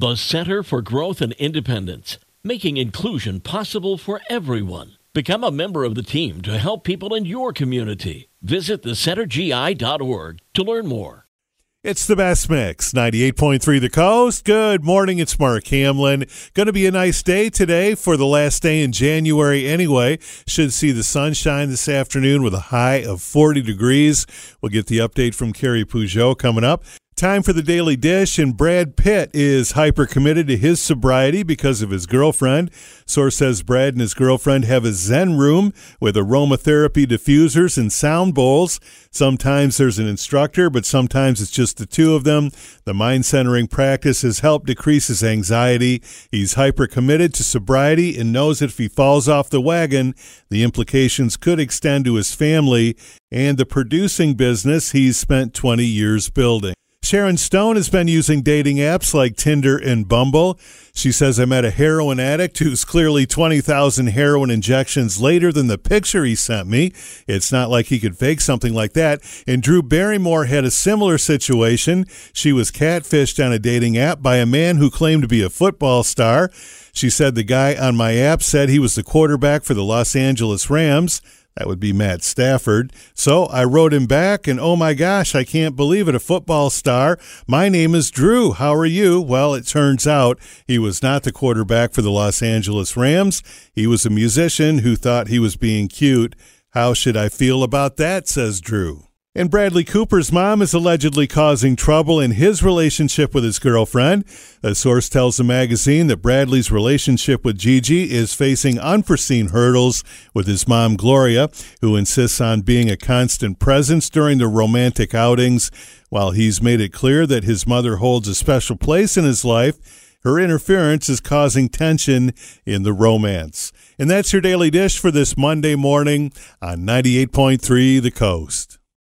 The Center for Growth and Independence, making inclusion possible for everyone. Become a member of the team to help people in your community. Visit thecentergi.org to learn more. It's the best mix, 98.3 The Coast. Good morning, it's Mark Hamlin. Going to be a nice day today for the last day in January anyway. Should see the sunshine this afternoon with a high of 40 degrees. We'll get the update from Carrie Peugeot coming up. Time for the Daily Dish, and Brad Pitt is hyper committed to his sobriety because of his girlfriend. Source says Brad and his girlfriend have a Zen room with aromatherapy diffusers and sound bowls. Sometimes there's an instructor, but sometimes it's just the two of them. The mind centering practice has helped decrease his anxiety. He's hyper committed to sobriety and knows that if he falls off the wagon, the implications could extend to his family and the producing business he's spent 20 years building. Sharon Stone has been using dating apps like Tinder and Bumble. She says, I met a heroin addict who's clearly 20,000 heroin injections later than the picture he sent me. It's not like he could fake something like that. And Drew Barrymore had a similar situation. She was catfished on a dating app by a man who claimed to be a football star. She said the guy on my app said he was the quarterback for the Los Angeles Rams. That would be Matt Stafford. So I wrote him back, and oh my gosh, I can't believe it. A football star. My name is Drew. How are you? Well, it turns out he was not the quarterback for the Los Angeles Rams. He was a musician who thought he was being cute. How should I feel about that? says Drew. And Bradley Cooper's mom is allegedly causing trouble in his relationship with his girlfriend. A source tells the magazine that Bradley's relationship with Gigi is facing unforeseen hurdles with his mom, Gloria, who insists on being a constant presence during the romantic outings. While he's made it clear that his mother holds a special place in his life, her interference is causing tension in the romance. And that's your daily dish for this Monday morning on 98.3 The Coast.